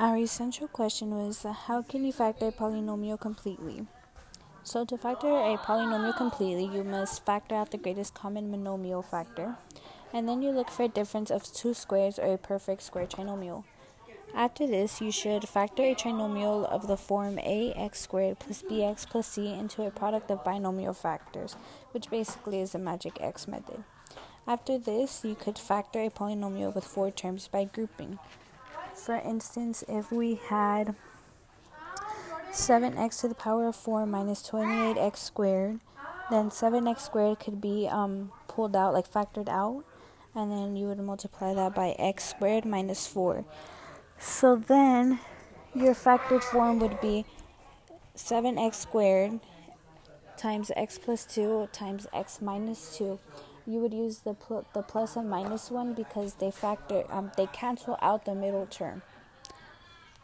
Our essential question was uh, how can you factor a polynomial completely? So, to factor a polynomial completely, you must factor out the greatest common monomial factor, and then you look for a difference of two squares or a perfect square trinomial. After this, you should factor a trinomial of the form ax squared plus bx plus c into a product of binomial factors, which basically is the magic x method. After this, you could factor a polynomial with four terms by grouping. For instance, if we had 7x to the power of 4 minus 28x squared, then 7x squared could be um, pulled out, like factored out, and then you would multiply that by x squared minus 4. So then your factored form would be 7x squared times x plus 2 times x minus 2 you would use the pl- the plus and minus one because they factor um, they cancel out the middle term.